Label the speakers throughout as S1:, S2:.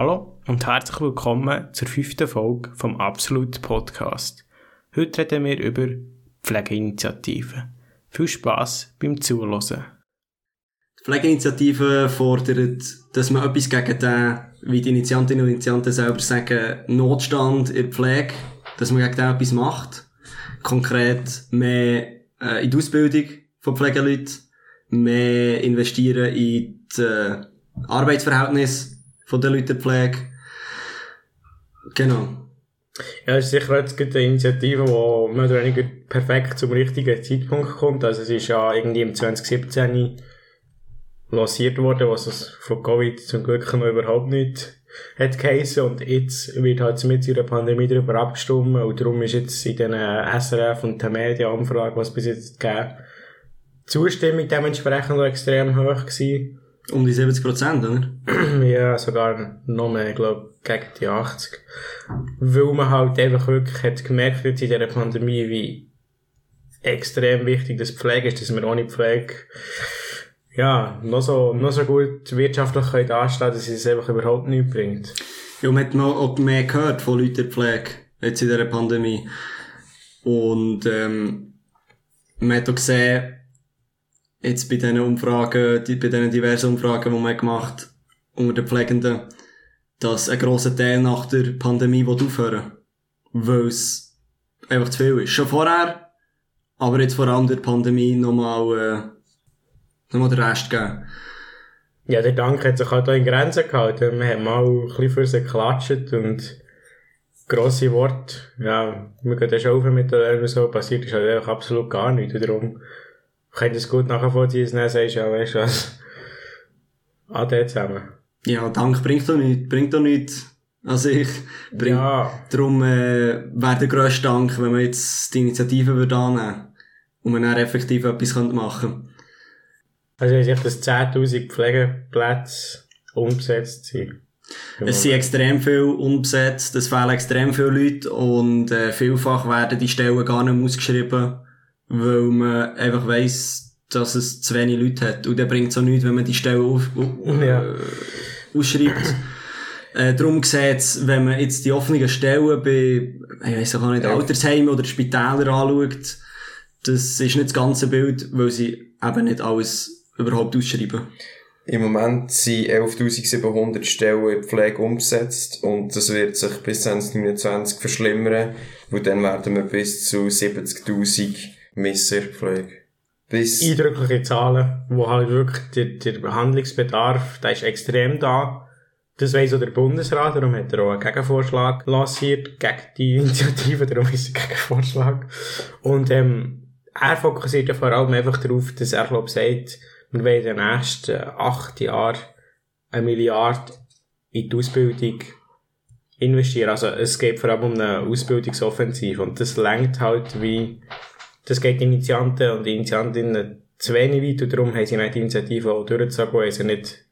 S1: Hallo und herzlich willkommen zur fünften Folge vom Absolut Podcast. Heute reden wir über Pflegeinitiativen. Viel Spaß beim Zuhören.
S2: Die Pflegeinitiative fordert, dass man etwas gegen den, wie die Initiantinnen und Initianten selber sagen, Notstand in der Pflege, dass man gegen den etwas macht. Konkret mehr äh, in die Ausbildung von Pflegeleuten, mehr investieren in die äh, Arbeitsverhältnisse von den Leuten. Genau.
S1: Ja, es ist sicher jetzt eine Initiative, die mehr oder weniger perfekt zum richtigen Zeitpunkt kommt. Also es ist ja irgendwie im 2017 lanciert worden, was es von Covid zum Glück noch überhaupt nicht hat geheissen. Und jetzt wird halt mit ihrer Pandemie darüber abgestimmt. Und darum ist jetzt in den SRF und der Media-Umfrage, was bis jetzt gegeben, Zustimmung dementsprechend extrem hoch gewesen.
S2: Um die 70 Prozent, oder?
S1: ja, sogar noch mehr, ich glaube, gegen die 80. Weil man halt einfach wirklich hat gemerkt jetzt in dieser Pandemie, wie extrem wichtig das Pflege ist, dass wir ohne Pflege ja, noch so, noch so gut wirtschaftlich können dastehen, dass es einfach überhaupt nichts bringt.
S2: Ja, man hat noch auch mehr gehört von Leuten der Pflege, jetzt in dieser Pandemie. Und, ähm, man hat auch gesehen, jetzt bei diesen Umfragen, bei diesen diversen Umfragen, die man gemacht unter den Pflegenden, dass ein grosser Teil nach der Pandemie aufhören Weil es einfach zu viel ist. Schon vorher, aber jetzt vor allem der Pandemie nochmal, äh, nochmal den Rest geben.
S1: Ja, der Dank hat sich halt auch in Grenzen gehalten. Man hat mal ein bisschen für sie geklatscht und grosse Worte. Ja, wir gehen schon auf mit der so passiert ist halt einfach absolut gar nichts. Und darum kann ich das gut nachvollziehen, dass du dann sagst, ja, weißt du was, Ade zusammen.
S2: Ja, Dank bringt doch nichts, bringt doch nichts. Also ich bringt, ja. darum, äh, wäre der grösste Dank, wenn man jetzt die Initiative würde annehmen und man dann effektiv etwas machen
S1: Also ich sehe, dass 10.000 Pflegeplätze umgesetzt sind.
S2: Es sind extrem viel umgesetzt, es fehlen extrem viele Leute und äh, vielfach werden die Stellen gar nicht ausgeschrieben, weil man einfach weiss, dass es zu wenig Leute hat. Und dann bringt es auch nichts, wenn man die Stelle auf, uh, ja. äh, ausschreibt. äh, darum sieht's, wenn man jetzt die offenen Stellen bei, ich weiss auch nicht, ja. Altersheimen oder Spitälern anschaut, das ist nicht das ganze Bild, weil sie eben nicht alles überhaupt ausschreiben.
S3: Im Moment sind 11.700 Stellen in Pflege umgesetzt und das wird sich bis 2029 verschlimmern, und dann werden wir bis zu 70.000 Messer Pflege.
S1: Bis Eindrückliche Zahlen, wo halt wirklich der, der Handlungsbedarf, der ist extrem da. Das weiss auch der Bundesrat, darum hat er auch einen Gegenvorschlag lanciert, gegen die Initiative, darum ist er Gegenvorschlag. Und, ähm, er fokussiert ja vor allem einfach darauf, dass er, glaub, sagt, wir wollen in den nächsten acht Jahren eine Milliarde in die Ausbildung investieren. Also, es geht vor allem um eine Ausbildungsoffensive. Und das lenkt halt wie, das geht die Initianten und die Initiantinnen zu wenig weit und darum haben sie nicht die Initiative auch durchgezogen und haben sie nicht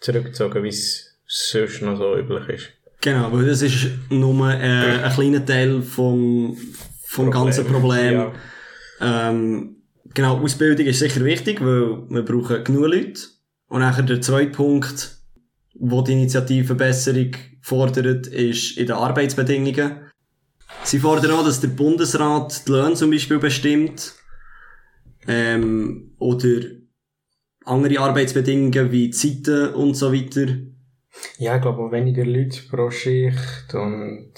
S1: zurückgezogen, wie es sonst noch so üblich ist.
S2: Genau, weil das ist nur äh, ein kleiner Teil vom, vom Problem. ganzen Problem. Ja. Ähm, genau, Ausbildung ist sicher wichtig, weil wir brauchen genug Leute. Und nachher der zweite Punkt, wo die Initiativverbesserung fordert, ist in den Arbeitsbedingungen. Sie fordern auch, dass der Bundesrat die Löhne zum Beispiel bestimmt. Ähm, oder andere Arbeitsbedingungen wie Zeiten und so weiter.
S1: Ja, ich glaube auch weniger Leute pro Schicht und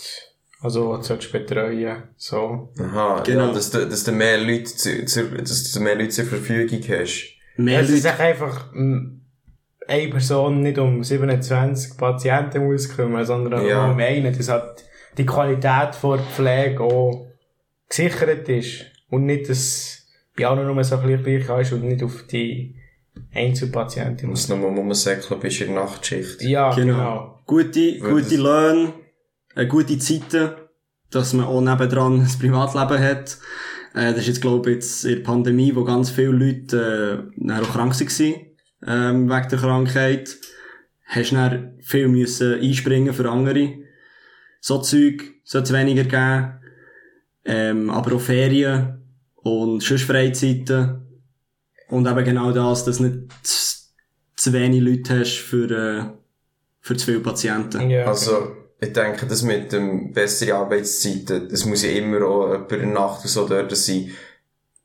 S1: also was sollst du betreuen, so.
S3: Aha, genau. Ja, dass, du, dass du mehr Leute zu, zu, dass du mehr Leute zur Verfügung hast.
S1: Mehr es ist einfach eine Person nicht um 27 Patienten muss kümmern, sondern ja. um einen. Das hat die Qualität der Pflege auch gesichert ist. Und nicht, dass bei allen nur so ein gleich ist und nicht auf die Einzelpatienten.
S3: Muss nochmal rumsäckeln bist in der Nachtschicht.
S1: Ja, genau. genau.
S2: Gute, gute Löhne, äh, gute Zeiten, dass man auch nebendran ein Privatleben hat. Äh, das ist jetzt, glaube ich, jetzt in der Pandemie, wo ganz viele Leute äh, auch krank waren, ähm, wegen der Krankheit. Hast du dann viel müssen einspringen für andere. So Zeug sollte es weniger geben. Ähm, aber auch Ferien und sonst Freizeiten. Und eben genau das, dass du nicht zu wenig Leute hast für, äh, für zu viele Patienten.
S3: Ja, also, genau. ich denke, das mit dem besseren Arbeitszeiten, das muss ja immer auch der Nacht so dort sein.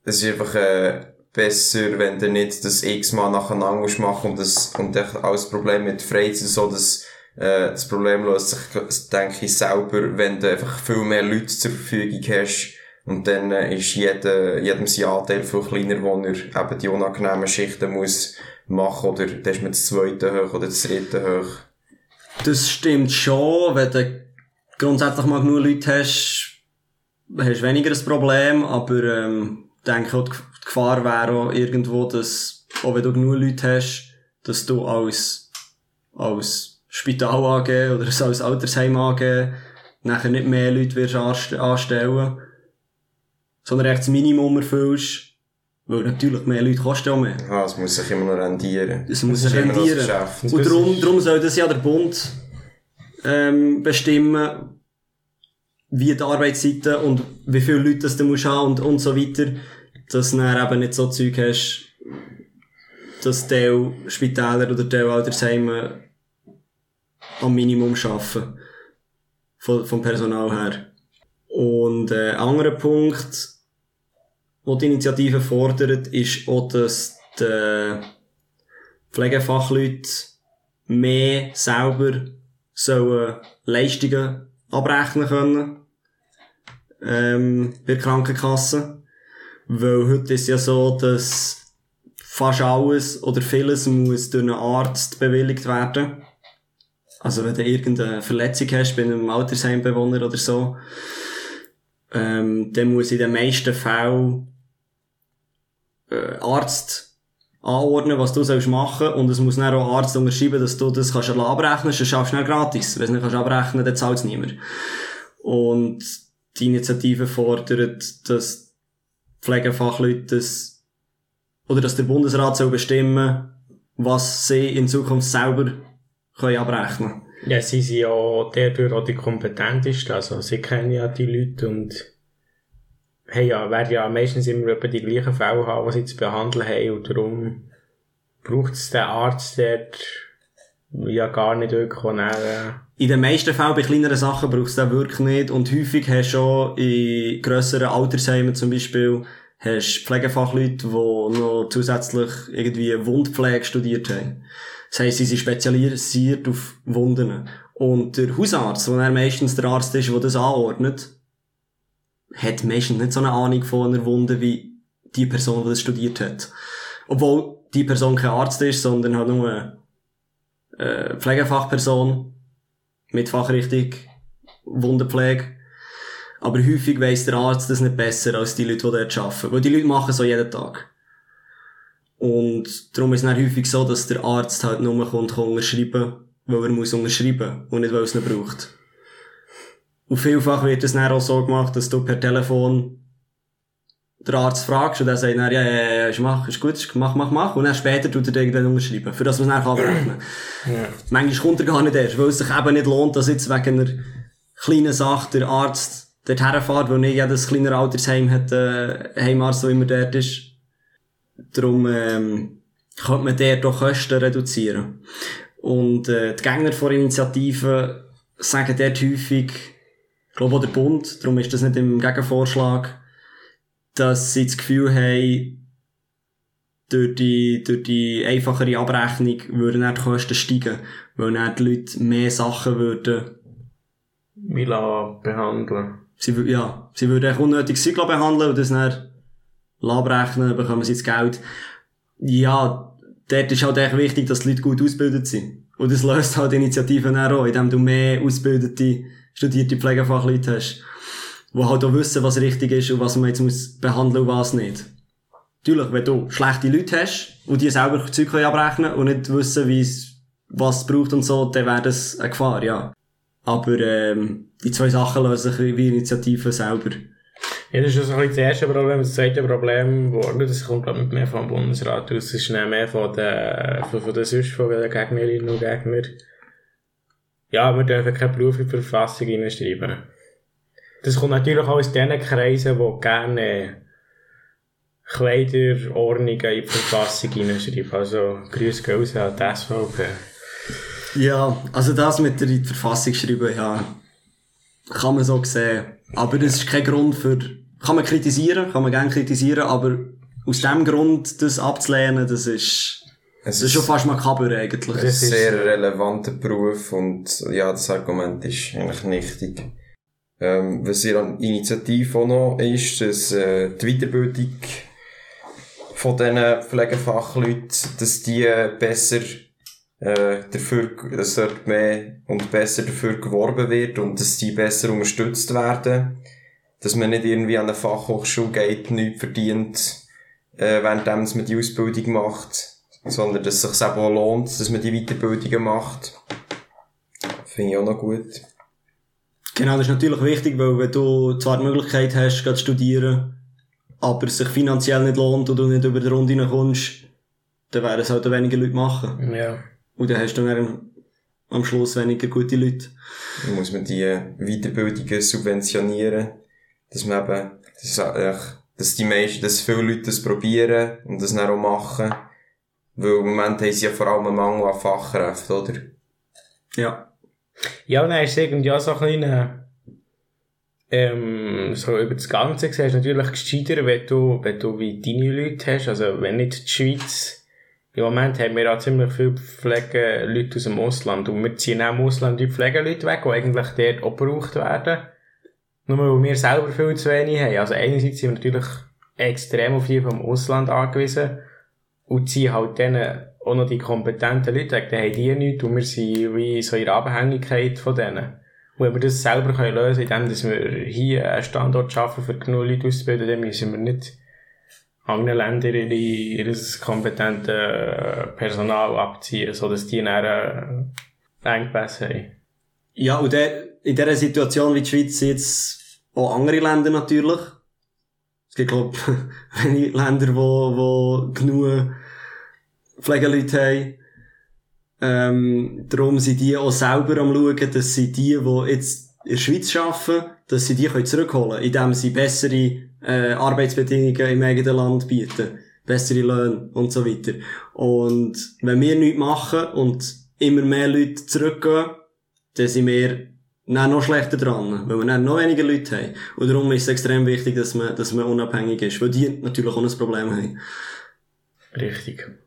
S3: Es ist einfach, äh, besser, wenn du nicht das x-mal nacheinander musst machen und das, und alles Problem mit Freizeit so, dass, äh, das Problem löst sich, denke ich, selber, wenn du einfach viel mehr Leute zur Verfügung hast, und dann äh, ist jeder, jedem sein Anteil viel kleiner, wo er eben die unangenehmen Schichten muss machen, oder dann ist man das zweite hoch oder das dritte hoch.
S2: Das stimmt schon, wenn du grundsätzlich mal genug Leute hast, hast du weniger ein Problem, aber, ähm, denke auch, die Gefahr wäre auch irgendwo, dass, auch wenn du genug Leute hast, dass du als, als Spital AG oder als Altersheim AG nachher nicht mehr Leute wirst anstellen, sondern echt das Minimum erfüllst, weil natürlich mehr Leute kosten auch mehr.
S3: Ja, es muss sich immer noch rendieren.
S2: Es muss sich rendieren. Und darum, darum soll das ja der Bund ähm, bestimmen, wie die Arbeitszeiten und wie viele Leute das du musst haben und, und so weiter dass du dann eben nicht so Zeug hast, dass Teil Spitäler oder Teil Altersheime am Minimum arbeiten. Vom, vom Personal her. Und äh, ein anderer Punkt, den die Initiative fordert, ist auch, dass die Pflegefachleute mehr selber sollen Leistungen abrechnen können ähm, bei der Krankenkasse. Weil heute ist ja so, dass fast alles oder vieles muss durch einen Arzt bewilligt werden. Also wenn du irgendeine Verletzung hast bei einem Altersheimbewohner oder so, ähm, dann muss in den meisten Fällen äh, Arzt anordnen, was du sollst machen und es muss dann auch Arzt unterschreiben, dass du das kannst abrechnen, sonst schaffst du schnell gratis. Wenn du nicht kannst abrechnen, dann zahlt es niemand. Und die Initiative fordert, dass Pflegefachleute das, oder dass der Bundesrat soll bestimmen, was sie in Zukunft selber können abrechnen
S1: Ja, sie sind ja dadurch auch die kompetentesten, also sie kennen ja die Leute und hey, ja, werden ja meistens immer etwa die gleichen Fälle haben, die sie zu behandeln haben und darum braucht es den Arzt dort ja gar nicht wirklich. Dann,
S2: in den meisten Fällen bei kleineren Sachen brauchst du das wirklich nicht. Und häufig hast du schon in grösseren Altersheimen zum Beispiel, hast Pflegefachleute, die noch zusätzlich irgendwie Wundpflege studiert haben. Das heisst, sie sind spezialisiert auf Wunden. Und der Hausarzt, der meistens der Arzt ist, der das anordnet, hat meistens nicht so eine Ahnung von einer Wunde wie die Person, die das studiert hat. Obwohl die Person kein Arzt ist, sondern halt nur eine äh, Pflegefachperson, mit Fachrichtung Wundenpflege. Aber häufig weiss der Arzt das nicht besser als die Leute, die dort arbeiten. Weil die Leute machen so jeden Tag. Und darum ist es dann häufig so, dass der Arzt halt nur kommt, kann unterschreiben, weil er muss unterschreiben und nicht, weil er es nicht braucht. Und vielfach wird es dann auch so gemacht, dass du per Telefon der Arzt fragst und er sagt dann, ja, ja, ja, ist, mach, ist gut, mach, mach, mach. Und dann später tut er irgendwann unterschreiben, für das man es dann abrechnen kann. Ja. Manchmal kommt er gar nicht erst, weil es sich eben nicht lohnt, dass jetzt wegen einer kleinen Sache der Arzt dort herfährt, weil nicht jedes kleine Altersheim hat, äh, Heimarzt, der immer dort ist. Darum, ähm, könnte man dort doch Kosten reduzieren. Und, äh, die Gegner von Initiativen sagen dort häufig, ich glaube auch der Bund, darum ist das nicht im Gegenvorschlag, dass sie das Gefühl haben, durch die, durch die einfachere Abrechnung würden dann die Kosten steigen, weil dann die Leute mehr Sachen würden
S1: Mila behandeln.
S2: Sie, ja, sie würden unnötig Sigla behandeln und das dann abrechnen, bekommen sie das Geld. Ja, dort ist halt echt wichtig, dass die Leute gut ausgebildet sind. Und das löst halt Initiativen auch, indem du mehr ausgebildete, studierte Pflegefachleute hast die halt auch wissen, was richtig ist und was man jetzt muss behandeln und was nicht. Natürlich, wenn du schlechte Leute hast und die selber Zeug abrechnen und nicht wissen, wie es, was es braucht und so, dann wäre das eine Gefahr, ja. Aber ähm, die zwei Sachen lösen sich wie Initiativen selber.
S1: Ja, das ist also das erste Problem. Das zweite Problem, das kommt glaube ich mehr vom Bundesrat aus, das ist mehr von den, von, von den sonst von Gegnerinnen und Gegnern. Ja, wir dürfen keine berufliche Verfassung reinschreiben. Das kommt natürlich auch aus den Kreisen, die gerne Kleiderordnungen in die Verfassung hineinschreiben. Also, grüß Gott an die SVP.
S2: Ja, also das mit der in die Verfassung schreiben, ja, kann man so sehen. Aber das ist kein Grund für, kann man kritisieren, kann man gerne kritisieren, aber aus dem Grund, das abzulehnen, das ist, es das ist schon fast makaber eigentlich.
S3: Ein sehr relevanter Beruf und ja, das Argument ist eigentlich nichtig. Ähm, was ihr an Initiative auch noch ist, dass äh, die Weiterbildung von diesen Pflegefachleuten, dass die besser äh, dafür, dass dort mehr und besser dafür geworben wird und dass die besser unterstützt werden. Dass man nicht irgendwie an eine Fachhochschule geht, nichts verdient, äh, während man die Ausbildung macht, sondern dass es sich auch lohnt, dass man die Weiterbildungen macht. Finde ich auch noch gut.
S2: Genau, das ist natürlich wichtig, weil wenn du zwar die Möglichkeit hast, zu studieren, aber es sich finanziell nicht lohnt und du nicht über die Runde kommst, dann werden es halt weniger Leute machen.
S1: Ja.
S2: Und dann hast du dann am Schluss weniger gute Leute.
S3: Dann muss man die Weiterbildungen subventionieren, dass man eben, dass, dass die meisten, dass viele Leute das probieren und das dann auch machen. Weil im Moment haben sie ja vor allem einen Mangel an Fachkräften, oder?
S2: Ja.
S1: Ja, und dann ist irgendwie auch so ein kleiner, ähm, so über das Ganze gesehen, ist natürlich gescheiter, wenn du, wenn du wie deine Leute hast, also wenn nicht die Schweiz, im Moment haben wir auch ziemlich viele Pflegeleute aus dem Ausland und wir ziehen auch im Ausland die Pflegeleute weg, die eigentlich dort auch gebraucht werden. Nur weil wir selber viel zu wenig haben. Also einerseits sind wir natürlich extrem auf die vom Ausland angewiesen und ziehen halt dann auch noch die kompetenten Leute weg, dann haben die nichts und wir sind wie so in der Abhängigkeit von denen. Und wenn wir das selber können lösen können, indem wir hier einen Standort schaffen, für genug Leute auszubilden, dann müssen wir nicht anderen Ländern ihre, ihr kompetente Personal abziehen, sodass die dann äh, Engpässe haben.
S2: Ja, und der, in dieser Situation wie die Schweiz jetzt auch andere Länder natürlich. Es gibt, glaube ich, wenige Länder, wo, wo genug Pflegeleute haben. Ähm, darum sind die auch selber am schauen, dass sie die, die jetzt in der Schweiz arbeiten, dass sie die können zurückholen können, indem sie bessere äh, Arbeitsbedingungen im eigenen Land bieten, bessere Löhne und so weiter. Und wenn wir nichts machen und immer mehr Leute zurückgehen, dann sind wir dann noch schlechter dran, weil wir dann noch weniger Leute haben. Und darum ist es extrem wichtig, dass man, dass man unabhängig ist, weil die natürlich auch ein Problem haben.
S1: Richtig.